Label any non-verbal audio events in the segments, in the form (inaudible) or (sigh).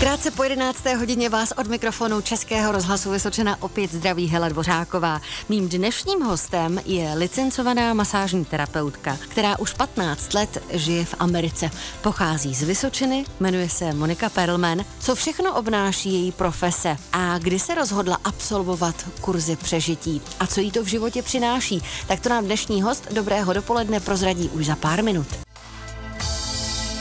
Krátce po 11. hodině vás od mikrofonu Českého rozhlasu Vysočena opět zdraví Hela Dvořáková. Mým dnešním hostem je licencovaná masážní terapeutka, která už 15 let žije v Americe. Pochází z Vysočiny, jmenuje se Monika Perlman. Co všechno obnáší její profese a kdy se rozhodla absolvovat kurzy přežití a co jí to v životě přináší, tak to nám dnešní host Dobrého dopoledne prozradí už za pár minut.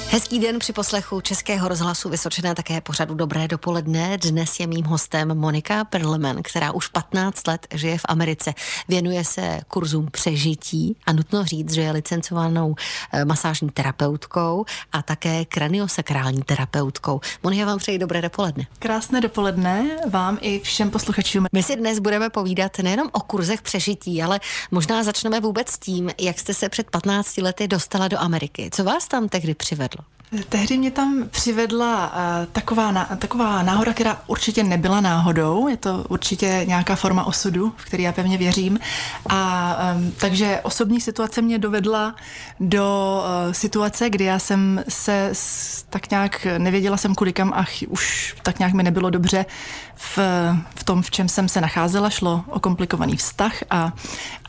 Hezký den při poslechu Českého rozhlasu Vysočené také pořadu Dobré dopoledne. Dnes je mým hostem Monika Perlman, která už 15 let žije v Americe. Věnuje se kurzům přežití a nutno říct, že je licencovanou eh, masážní terapeutkou a také kraniosakrální terapeutkou. Monika vám přeji dobré dopoledne. Krásné dopoledne vám i všem posluchačům. My si dnes budeme povídat nejenom o kurzech přežití, ale možná začneme vůbec tím, jak jste se před 15 lety dostala do Ameriky. Co vás tam tehdy přivedlo? Tehdy mě tam přivedla uh, taková, taková náhoda, která určitě nebyla náhodou. Je to určitě nějaká forma osudu, v který já pevně věřím. A um, takže osobní situace mě dovedla do uh, situace, kdy já jsem se tak nějak nevěděla jsem kudy kam a už tak nějak mi nebylo dobře v, v tom, v čem jsem se nacházela. Šlo o komplikovaný vztah a,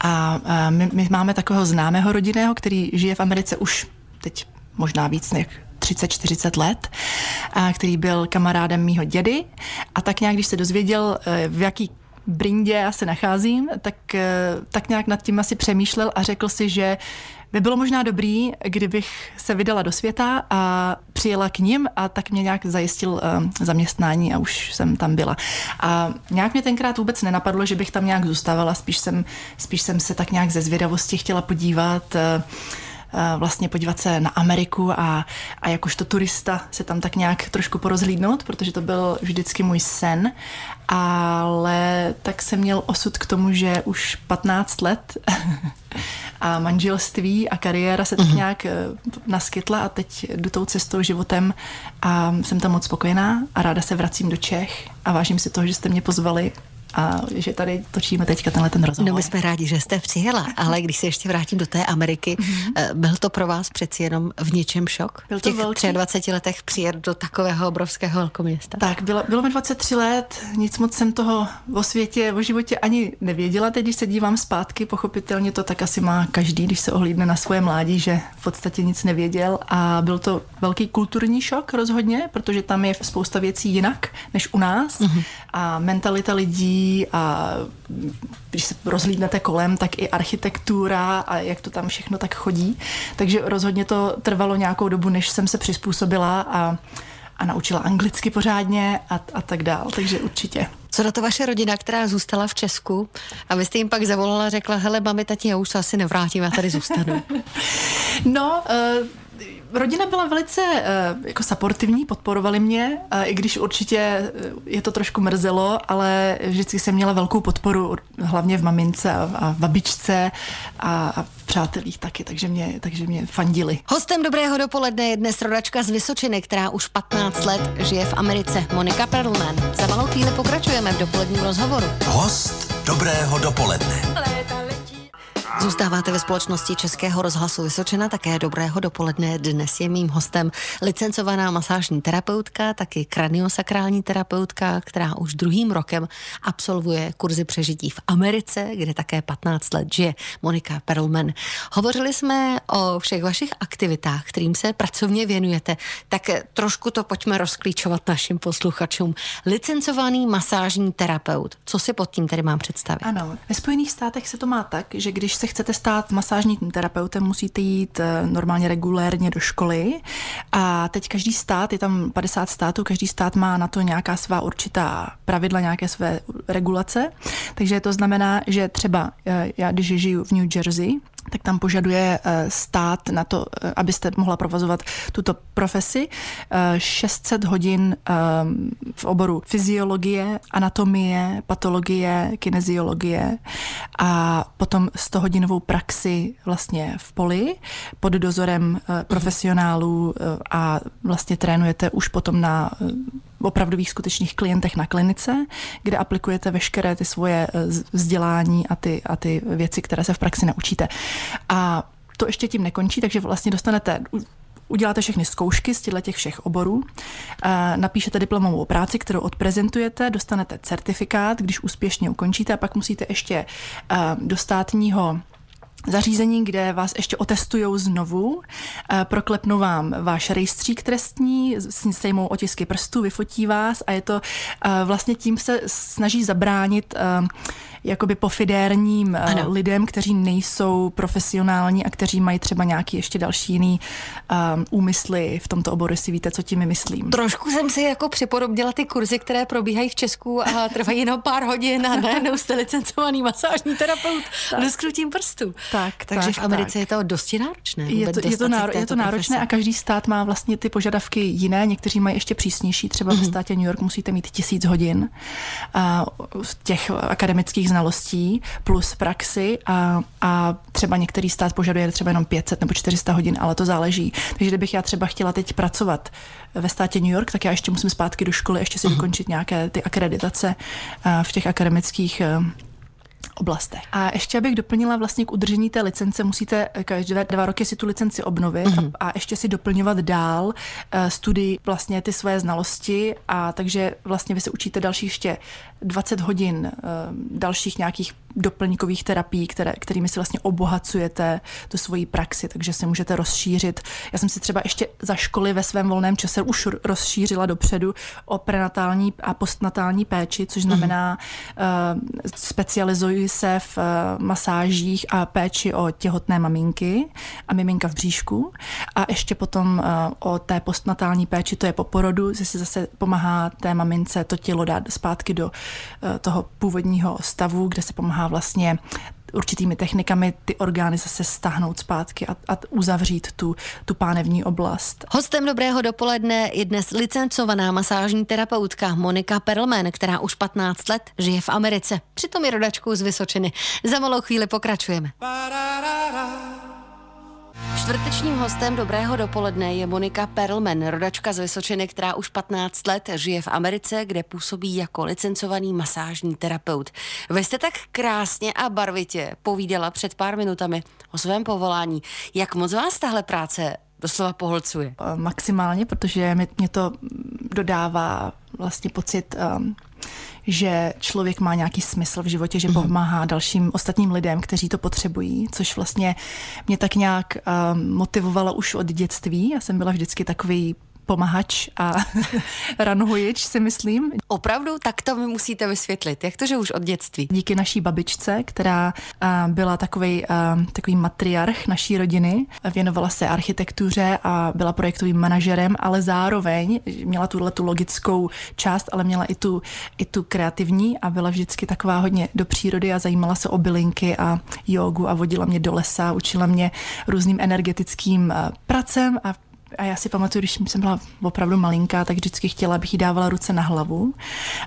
a, a my, my máme takového známého rodinného, který žije v Americe už teď možná víc než 30-40 let, který byl kamarádem mýho dědy a tak nějak, když se dozvěděl, e, v jaký brindě já se nacházím, tak, e, tak nějak nad tím asi přemýšlel a řekl si, že by bylo možná dobrý, kdybych se vydala do světa a přijela k ním a tak mě nějak zajistil uh, zaměstnání a už jsem tam byla. A nějak mě tenkrát vůbec nenapadlo, že bych tam nějak zůstávala, spíš jsem, spíš jsem se tak nějak ze zvědavosti chtěla podívat vlastně podívat se na Ameriku a, a jakožto turista se tam tak nějak trošku porozhlídnout, protože to byl vždycky můj sen, ale tak jsem měl osud k tomu, že už 15 let (laughs) a manželství a kariéra se tak mhm. nějak eh, naskytla a teď jdu tou cestou životem a jsem tam moc spokojená a ráda se vracím do Čech a vážím si toho, že jste mě pozvali a že tady točíme teďka tenhle ten rozhovor. No my jsme rádi, že jste přijela, (laughs) ale když se ještě vrátím do té Ameriky, mm-hmm. byl to pro vás přeci jenom v něčem šok? Byl to v těch velký... 23 letech přijet do takového obrovského velkoměsta? Tak, bylo, bylo mi 23 let, nic moc jsem toho o světě, o životě ani nevěděla. Teď, když se dívám zpátky, pochopitelně to tak asi má každý, když se ohlídne na svoje mládí, že v podstatě nic nevěděl a byl to velký kulturní šok rozhodně, protože tam je spousta věcí jinak než u nás mm-hmm. a mentalita lidí a když se rozhlídnete kolem, tak i architektura a jak to tam všechno tak chodí. Takže rozhodně to trvalo nějakou dobu, než jsem se přizpůsobila a, a naučila anglicky pořádně a, a tak dál. Takže určitě. Co na to vaše rodina, která zůstala v Česku a vy jste jim pak zavolala a řekla, hele mami, tati, já už se asi nevrátím, já tady zůstanu. (laughs) no, uh, rodina byla velice uh, jako supportivní, podporovali mě, uh, i když určitě eh, je to trošku mrzelo, ale vždycky jsem měla velkou podporu, hlavně v mamince a, a v babičce a, a v přátelích taky, takže mě, takže mě fandili. Hostem Dobrého dopoledne je dnes rodačka z Vysočiny, která už 15 let žije v Americe, Monika Perlman. Za malou chvíli pokračujeme v dopoledním rozhovoru. Host Dobrého dopoledne. Léta Zůstáváte ve společnosti Českého rozhlasu Vysočena, také dobrého dopoledne. Dnes je mým hostem licencovaná masážní terapeutka, taky kraniosakrální terapeutka, která už druhým rokem absolvuje kurzy přežití v Americe, kde také 15 let žije Monika Perlman. Hovořili jsme o všech vašich aktivitách, kterým se pracovně věnujete, tak trošku to pojďme rozklíčovat našim posluchačům. Licencovaný masážní terapeut, co si pod tím tedy mám představit? Ano, ve Spojených státech se to má tak, že když se chcete stát masážním terapeutem, musíte jít eh, normálně regulérně do školy. A teď každý stát, je tam 50 států, každý stát má na to nějaká svá určitá pravidla, nějaké své regulace, takže to znamená, že třeba eh, já, když žiju v New Jersey, tak tam požaduje eh, stát na to, eh, abyste mohla provozovat tuto profesi. 600 eh, hodin v oboru fyziologie, anatomie, patologie, kineziologie a potom 100 hodinovou praxi vlastně v poli pod dozorem profesionálů a vlastně trénujete už potom na opravdových skutečných klientech na klinice, kde aplikujete veškeré ty svoje eh, vzdělání a ty, a ty věci, které se v praxi naučíte. A to ještě tím nekončí, takže vlastně dostanete uděláte všechny zkoušky z těch všech oborů, napíšete diplomovou práci, kterou odprezentujete, dostanete certifikát, když úspěšně ukončíte a pak musíte ještě do státního zařízení, kde vás ještě otestují znovu, proklepnou vám váš rejstřík trestní, sejmou otisky prstů, vyfotí vás a je to vlastně tím se snaží zabránit jakoby pofidérním eh, ano. lidem, kteří nejsou profesionální a kteří mají třeba nějaký ještě další jiný um, úmysly v tomto oboru, si víte, co tím myslím. Trošku jsem si jako připodobnila ty kurzy, které probíhají v Česku a trvají jenom pár hodin a najednou jste licencovaný masážní terapeut skrutím prstu. Tak, Takže tak, v Americe tak. je to dosti náročné. Je to, je to, náro, je to náročné a každý stát má vlastně ty požadavky jiné. Někteří mají ještě přísnější. Třeba mm-hmm. v mhm. státě New York musíte mít tisíc hodin uh, těch akademických znalostí plus praxi a, a třeba některý stát požaduje třeba jenom 500 nebo 400 hodin, ale to záleží. Takže kdybych já třeba chtěla teď pracovat ve státě New York, tak já ještě musím zpátky do školy, ještě si dokončit nějaké ty akreditace v těch akademických oblastech. A ještě abych doplnila vlastně k udržení té licence, musíte každé dva roky si tu licenci obnovit mm-hmm. a, a ještě si doplňovat dál uh, studii vlastně ty své znalosti a takže vlastně vy se učíte další ještě 20 hodin uh, dalších nějakých doplňkových terapií, které, kterými si vlastně obohacujete tu svoji praxi, takže se můžete rozšířit. Já jsem si třeba ještě za školy ve svém volném čase už rozšířila dopředu o prenatální a postnatální péči, což znamená uh, specializuji se v uh, masážích a péči o těhotné maminky a miminka v bříšku a ještě potom uh, o té postnatální péči, to je po porodu, že si zase pomáhá té mamince to tělo dát zpátky do toho původního stavu, kde se pomáhá vlastně určitými technikami ty orgány zase stáhnout zpátky a, a uzavřít tu, tu pánevní oblast. Hostem dobrého dopoledne je dnes licencovaná masážní terapeutka Monika Perlman, která už 15 let žije v Americe. Přitom je rodačkou z Vysočiny. Za malou chvíli pokračujeme. Čtvrtečním hostem Dobrého dopoledne je Monika Perlman, rodačka z Vysočiny, která už 15 let žije v Americe, kde působí jako licencovaný masážní terapeut. Vy jste tak krásně a barvitě povídala před pár minutami o svém povolání. Jak moc vás tahle práce doslova poholcuje? Maximálně, protože mě to dodává vlastně pocit um, že člověk má nějaký smysl v životě, že mhm. pomáhá dalším ostatním lidem, kteří to potřebují, což vlastně mě tak nějak um, motivovalo už od dětství. Já jsem byla vždycky takový pomahač a (laughs) ranhojič, si myslím. Opravdu? Tak to mi musíte vysvětlit. Jak to, že už od dětství? Díky naší babičce, která byla takový, takový matriarch naší rodiny, věnovala se architektuře a byla projektovým manažerem, ale zároveň měla tuhle tu logickou část, ale měla i tu, i tu kreativní a byla vždycky taková hodně do přírody a zajímala se o bylinky a jogu a vodila mě do lesa, učila mě různým energetickým pracem a a já si pamatuju, když jsem byla opravdu malinká, tak vždycky chtěla, abych jí dávala ruce na hlavu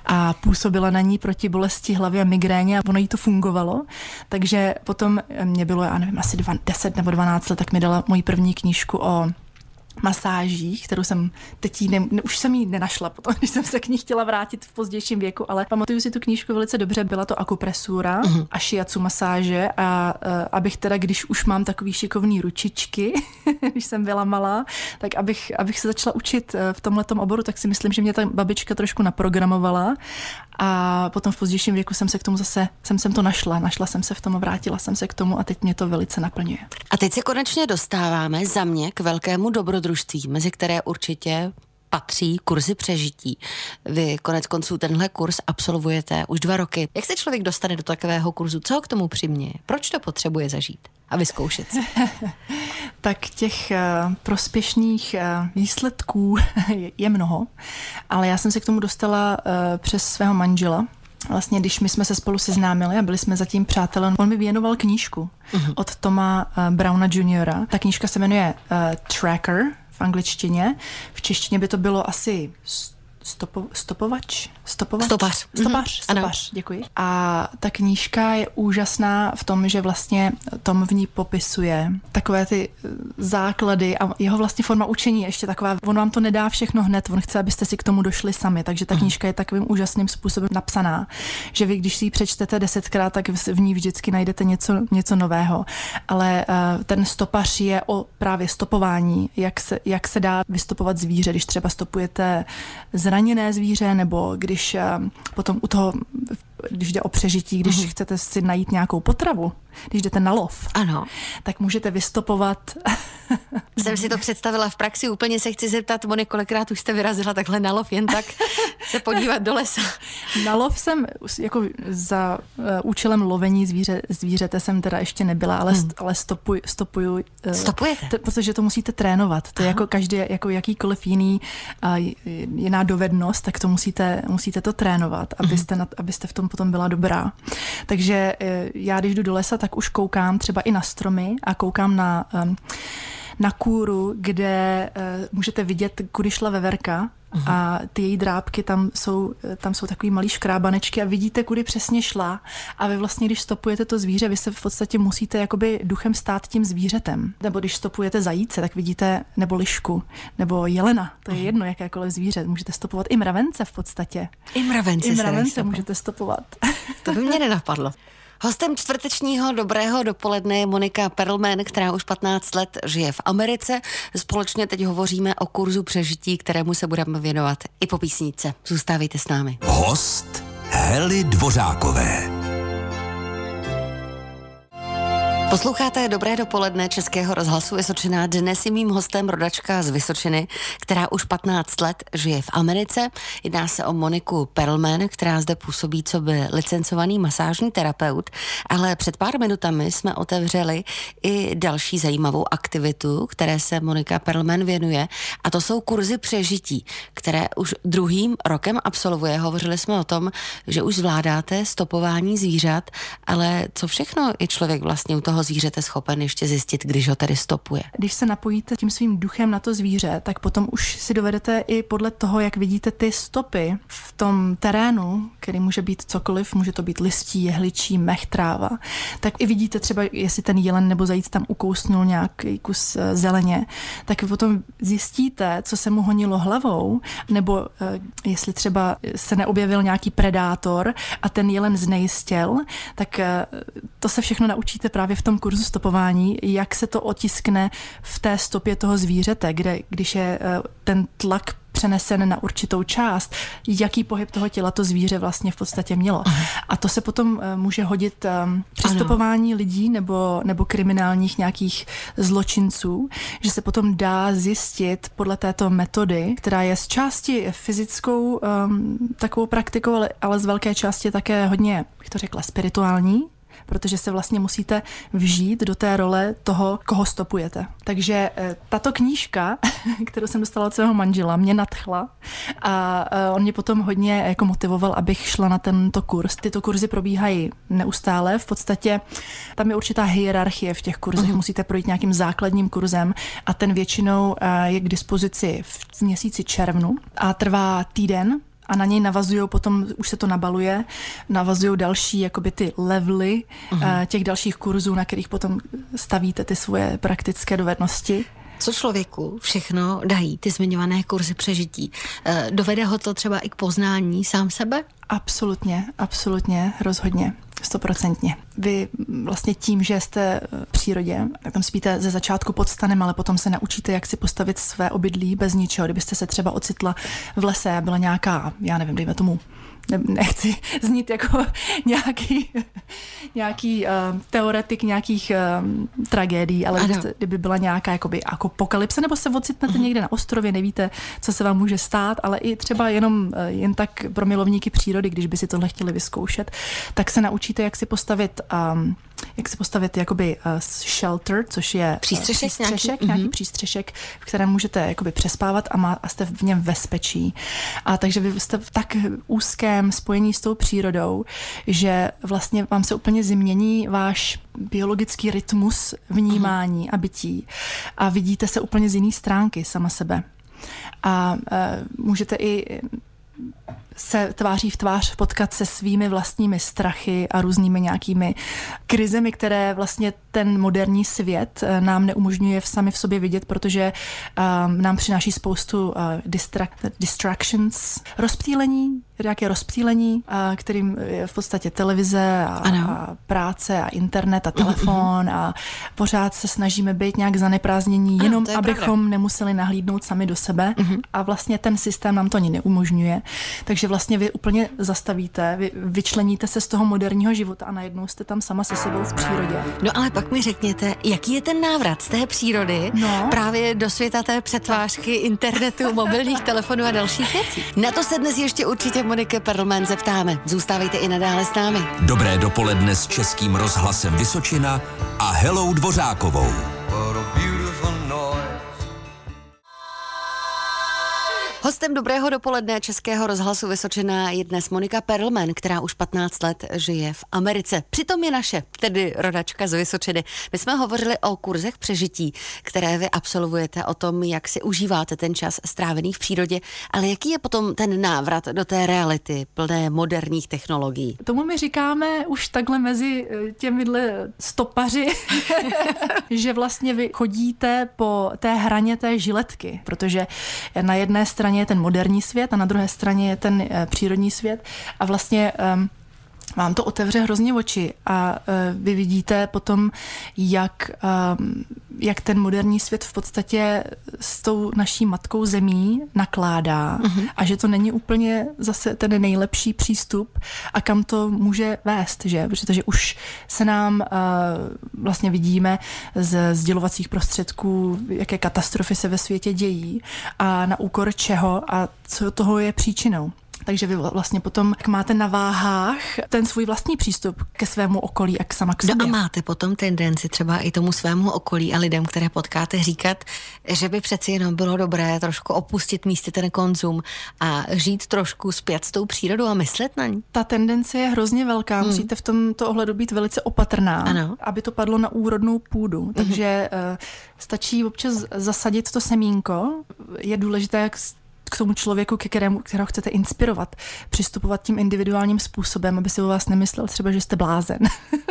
a působila na ní proti bolesti hlavy a migréně a ono jí to fungovalo. Takže potom mě bylo, já nevím, asi dva, 10 nebo 12 let, tak mi dala moji první knížku o masážích, kterou jsem teď jí ne, už jsem ji nenašla potom, (laughs) když jsem se k ní chtěla vrátit v pozdějším věku, ale pamatuju si tu knížku velice dobře, byla to akupresura uh-huh. a shiatsu masáže a uh, abych teda, když už mám takový šikovný ručičky, (laughs) když jsem byla malá, tak abych, abych se začala učit uh, v tomhle oboru, tak si myslím, že mě ta babička trošku naprogramovala a potom v pozdějším věku jsem se k tomu zase, jsem, jsem to našla, našla jsem se v tom a vrátila jsem se k tomu a teď mě to velice naplňuje. A teď se konečně dostáváme za mě k velkému dobrodružství, mezi které určitě patří kurzy přežití. Vy konec konců tenhle kurz absolvujete už dva roky. Jak se člověk dostane do takového kurzu? Co ho k tomu přiměje? Proč to potřebuje zažít a vyzkoušet (laughs) tak těch uh, prospěšných uh, výsledků (laughs) je, je mnoho, ale já jsem se k tomu dostala uh, přes svého manžela, Vlastně, když my jsme se spolu seznámili a byli jsme zatím přátelé, on mi věnoval knížku uh-huh. od Toma uh, Browna Juniora. Ta knížka se jmenuje uh, Tracker angličtině. V češtině by to bylo asi stopo, stopovač? Stopovač? Stopař. Stopař, Mhm. stopař, děkuji. A ta knížka je úžasná v tom, že vlastně Tom v ní popisuje takové ty eh, základy a jeho vlastně forma učení je ještě taková, on vám to nedá všechno hned, on chce, abyste si k tomu došli sami, takže ta knížka je takovým úžasným způsobem napsaná, že vy, když si ji přečtete desetkrát, tak v ní vždycky najdete něco, něco nového. Ale uh, ten stopař je o právě stopování, jak se, jak se dá vystopovat zvíře, když třeba stopujete zraněné zvíře, nebo když uh, potom u toho když jde o přežití, když uh-huh. chcete si najít nějakou potravu, když jdete na lov, ano. tak můžete vystopovat. (laughs) Jsem si to představila v praxi, úplně se chci zeptat, Moni, kolikrát už jste vyrazila takhle na lov, jen tak se podívat do lesa. (laughs) Na lov jsem jako za uh, účelem lovení zvíře, zvířete jsem teda ještě nebyla, ale, hmm. ale stopuj, stopuju. Uh, Stopujete? T- protože to musíte trénovat. To je jako každý, jako jakýkoliv jiný uh, jiná dovednost, tak to musíte, musíte to trénovat, abyste, na, abyste v tom potom byla dobrá. Takže já, když jdu do lesa, tak už koukám třeba i na stromy a koukám na, na kůru, kde můžete vidět, kudy šla veverka. A ty její drábky tam jsou, tam jsou takový malý škrábanečky a vidíte, kudy přesně šla a vy vlastně, když stopujete to zvíře, vy se v podstatě musíte jakoby duchem stát tím zvířetem. Nebo když stopujete zajíce, tak vidíte nebo lišku, nebo jelena, to je jedno, jakékoliv zvíře. Můžete stopovat i mravence v podstatě. I mravence, I mravence můžete stopovat. To by mě nenapadlo. Hostem čtvrtečního dobrého dopoledne je Monika Perlman, která už 15 let žije v Americe. Společně teď hovoříme o kurzu přežití, kterému se budeme věnovat i po písnice. Zůstávejte s námi. Host Hely Dvořákové. Posloucháte Dobré dopoledne Českého rozhlasu Vysočina. Dnes je mým hostem rodačka z Vysočiny, která už 15 let žije v Americe. Jedná se o Moniku Perlman, která zde působí co by licencovaný masážní terapeut, ale před pár minutami jsme otevřeli i další zajímavou aktivitu, které se Monika Perlman věnuje a to jsou kurzy přežití, které už druhým rokem absolvuje. Hovořili jsme o tom, že už zvládáte stopování zvířat, ale co všechno je člověk vlastně u toho zvířete schopen ještě zjistit, když ho tedy stopuje. Když se napojíte tím svým duchem na to zvíře, tak potom už si dovedete i podle toho, jak vidíte ty stopy v tom terénu, který může být cokoliv, může to být listí, jehličí, mech, tráva, tak i vidíte třeba, jestli ten jelen nebo zajíc tam ukousnul nějaký kus zeleně, tak vy potom zjistíte, co se mu honilo hlavou, nebo jestli třeba se neobjevil nějaký predátor a ten jelen znejistěl, tak to se všechno naučíte právě v tom kurzu stopování, jak se to otiskne v té stopě toho zvířete, kde když je ten tlak přenesen na určitou část, jaký pohyb toho těla to zvíře vlastně v podstatě mělo. Aha. A to se potom uh, může hodit um, při stopování lidí nebo, nebo kriminálních nějakých zločinců, že se potom dá zjistit podle této metody, která je z části fyzickou um, takovou praktikou, ale, ale z velké části také hodně, bych to řekla, spirituální, protože se vlastně musíte vžít do té role toho, koho stopujete. Takže tato knížka, (laughs) kterou jsem dostala od svého manžela, mě nadchla a on mě potom hodně jako motivoval, abych šla na tento kurz. Tyto kurzy probíhají neustále, v podstatě tam je určitá hierarchie v těch kurzech, uh-huh. musíte projít nějakým základním kurzem a ten většinou je k dispozici v měsíci červnu a trvá týden, a na něj navazují potom, už se to nabaluje, navazují další jakoby ty levely uh-huh. těch dalších kurzů, na kterých potom stavíte ty svoje praktické dovednosti. Co člověku všechno dají ty zmiňované kurzy přežití? Dovede ho to třeba i k poznání sám sebe? Absolutně, absolutně, rozhodně. Stoprocentně. Vy vlastně tím, že jste v přírodě, tak tam spíte ze začátku pod stanem, ale potom se naučíte, jak si postavit své obydlí bez ničeho. Kdybyste se třeba ocitla v lese byla nějaká, já nevím, dejme tomu nechci (laughs) znít jako (laughs) nějaký, nějaký uh, teoretik nějakých uh, tragédií, ale kdyby, kdyby byla nějaká jakoby apokalypse, nebo se ocitnete uh-huh. někde na ostrově, nevíte, co se vám může stát, ale i třeba jenom uh, jen tak pro milovníky přírody, když by si tohle chtěli vyzkoušet, tak se naučíte, jak si postavit um, jak si postavit jakoby uh, shelter, což je přístřešek, uh, přístřešek nějaký, nějaký uh-huh. přístřešek, v kterém můžete jakoby přespávat a, má, a jste v něm bezpečí. A takže vy jste v tak úzkém spojení s tou přírodou, že vlastně vám se úplně změní váš biologický rytmus vnímání uh-huh. a bytí a vidíte se úplně z jiné stránky sama sebe. A uh, můžete i se tváří v tvář potkat se svými vlastními strachy a různými nějakými krizemi, které vlastně ten moderní svět eh, nám neumožňuje v sami v sobě vidět, protože um, nám přináší spoustu uh, distra- distractions, rozptýlení, nějaké rozptýlení, uh, kterým je v podstatě televize a, a práce a internet a telefon a pořád se snažíme být nějak zaneprázdnění, ano, jenom abychom pravda. nemuseli nahlídnout sami do sebe uh-huh. a vlastně ten systém nám to ani neumožňuje. Takže vlastně vy úplně zastavíte, vy vyčleníte se z toho moderního života a najednou jste tam sama se sebou v přírodě. No ale pak mi řekněte, jaký je ten návrat z té přírody no. právě do světa té přetvářky, internetu, mobilních telefonů a dalších věcí. Na to se dnes ještě určitě Monike Perlman zeptáme. Zůstávejte i nadále s námi. Dobré dopoledne s Českým rozhlasem Vysočina a Helou Dvořákovou. Hostem dobrého dopoledne Českého rozhlasu Vysočina je dnes Monika Perlman, která už 15 let žije v Americe. Přitom je naše, tedy rodačka z Vysočiny. My jsme hovořili o kurzech přežití, které vy absolvujete, o tom, jak si užíváte ten čas strávený v přírodě, ale jaký je potom ten návrat do té reality plné moderních technologií? Tomu my říkáme už takhle mezi eh, těmihle stopaři, (laughs) že vlastně vy chodíte po té hraně té žiletky, protože na jedné straně straně je ten moderní svět a na druhé straně je ten eh, přírodní svět. A vlastně um, vám to otevře hrozně oči a uh, vy vidíte potom, jak, um, jak ten moderní svět v podstatě s tou naší matkou zemí nakládá uh-huh. a že to není úplně zase ten nejlepší přístup a kam to může vést, že? Protože už se nám uh, vlastně vidíme z sdělovacích prostředků, jaké katastrofy se ve světě dějí a na úkor čeho a co toho je příčinou. Takže vy vlastně potom máte na váhách ten svůj vlastní přístup ke svému okolí a k sama k sobě. No a máte potom tendenci třeba i tomu svému okolí a lidem, které potkáte, říkat, že by přeci jenom bylo dobré trošku opustit místy ten konzum a žít trošku zpět s tou přírodou a myslet na ní. Ta tendence je hrozně velká, hmm. musíte v tomto ohledu být velice opatrná, ano. aby to padlo na úrodnou půdu. Mhm. Takže hmm. stačí občas zasadit to semínko. Je důležité, jak k tomu člověku, ke kterému, kterého chcete inspirovat, přistupovat tím individuálním způsobem, aby si o vás nemyslel třeba, že jste blázen.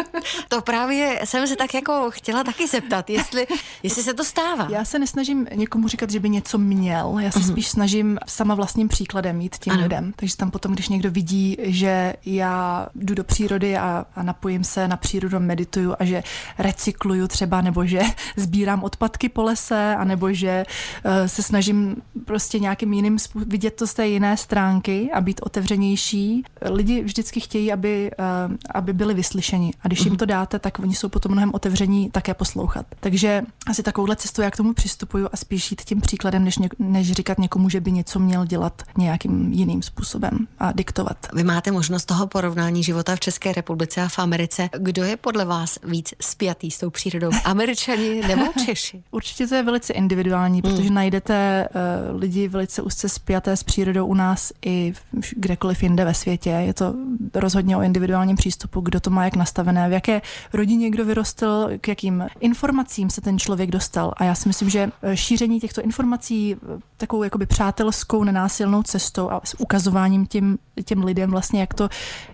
(laughs) to právě jsem se tak jako chtěla taky zeptat, jestli, jestli se to stává. Já se nesnažím někomu říkat, že by něco měl, já se uh-huh. spíš snažím sama vlastním příkladem mít tím ano. lidem. Takže tam potom, když někdo vidí, že já jdu do přírody a, a napojím se na přírodu, medituju a že recykluju třeba, nebo že (laughs) sbírám odpadky po lese, anebo že uh, se snažím prostě nějakým jiným jiným vidět to z té jiné stránky a být otevřenější. Lidi vždycky chtějí, aby, uh, aby byli vyslyšeni a když jim mhm. to dáte, tak oni jsou potom mnohem otevření také poslouchat. Takže asi takovouhle cestu já k tomu přistupuju a spíš jít tím příkladem, než, něk- než říkat někomu, že by něco měl dělat nějakým jiným způsobem a diktovat. Vy máte možnost toho porovnání života v České republice a v Americe. Kdo je podle vás víc spjatý s tou přírodou? (laughs) Američani nebo Češi? Určitě to je velice individuální, protože hmm. najdete uh, lidi velice úzce spjaté s přírodou u nás i kdekoliv jinde ve světě. Je to rozhodně o individuálním přístupu, kdo to má jak nastavené, v jaké rodině kdo vyrostl, k jakým informacím se ten člověk dostal. A já si myslím, že eh, šíření těchto informací eh, takovou jakoby přátelskou, nenásilnou cestou a s ukazováním těm, těm lidem vlastně, jak, to,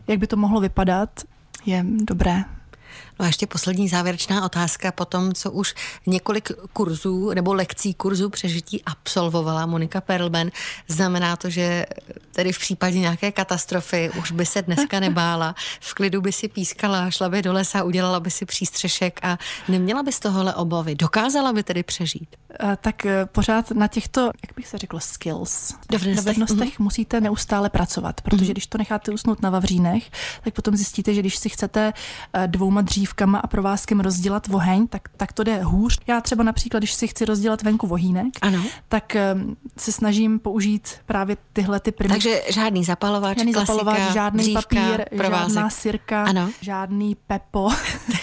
jak by to mohlo vypadat, je dobré. No a ještě poslední závěrečná otázka po tom, co už několik kurzů nebo lekcí kurzů přežití absolvovala Monika Perlman. Znamená to, že tedy v případě nějaké katastrofy už by se dneska nebála, v klidu by si pískala, šla by do lesa, udělala by si přístřešek a neměla by z tohohle obavy. Dokázala by tedy přežít? A tak eh, pořád na těchto, jak bych se řekla, skills, dovednostech, dovednostech mm-hmm. musíte neustále pracovat, protože mm-hmm. když to necháte usnout na vavřínech, tak potom zjistíte, že když si chcete eh, dvouma dřív dívkama a provázkem rozdělat oheň, tak, tak to jde hůř. Já třeba například, když si chci rozdělat venku ohýnek, ano. tak um, se snažím použít právě tyhle ty primitivní. Takže žádný zapalovač, žádný klasika, zapalovač, žádný dřívka, papír, provázek. žádná sirka, ano. žádný pepo.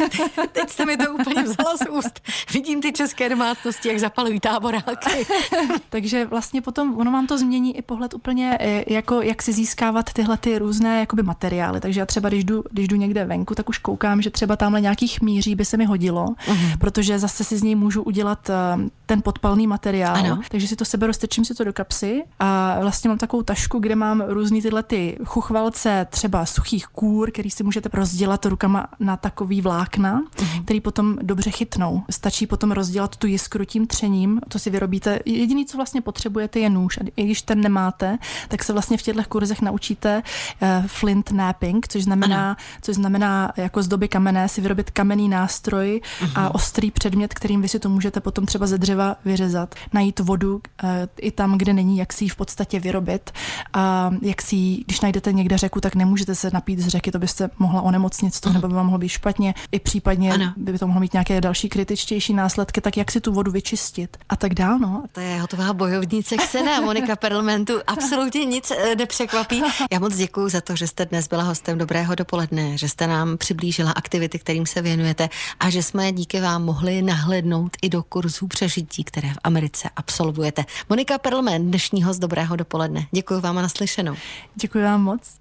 (laughs) Teď jste mi to úplně vzala z úst. Vidím ty české domácnosti, jak zapalují táboráky. (laughs) Takže vlastně potom ono vám to změní i pohled úplně, e, jako jak si získávat tyhle ty různé jakoby materiály. Takže já třeba, když jdu, když jdu někde venku, tak už koukám, že třeba tam tamhle nějakých míří by se mi hodilo, uh-huh. protože zase si z něj můžu udělat uh, ten podpalný materiál. Ano. Takže si to sebe roztečím si to do kapsy a vlastně mám takovou tašku, kde mám různý tyhle ty chuchvalce, třeba suchých kůr, který si můžete rozdělat rukama na takový vlákna, mm-hmm. který potom dobře chytnou. Stačí potom rozdělat tu jiskru tím třením, to si vyrobíte. Jediný, co vlastně potřebujete, je nůž. A i když ten nemáte, tak se vlastně v těchto kurzech naučíte uh, flint napping, což znamená, což znamená jako z doby kamenné si vyrobit kamenný nástroj mm-hmm. a mhm. ostrý předmět, kterým vy si to můžete potom třeba ze dřeva vyřezat. Najít vodu uh, i tam, kde není, jak si ji v podstatě vyrobit. A jak si, když najdete někde řeku, tak nemůžete se napít z řeky, to byste mohla onemocnit z toho, mm-hmm. nebo by vám mohlo být špatně. I případně ano. by to mohlo mít nějaké další kritičtější následky, tak jak si tu vodu vyčistit a tak dál. No. To je hotová bojovnice Ksena, Monika Perlmentu. Absolutně nic eh, nepřekvapí. Já moc děkuji za to, že jste dnes byla hostem Dobrého dopoledne, že jste nám přiblížila aktivity, kterým se věnujete a že jsme díky vám mohli nahlednout i do kurzů přežití, které v Americe absolvujete. Monika Perlman, dnešního z Dobrého dopoledne. Děkuji vám a naslyšenou. Děkuji vám moc.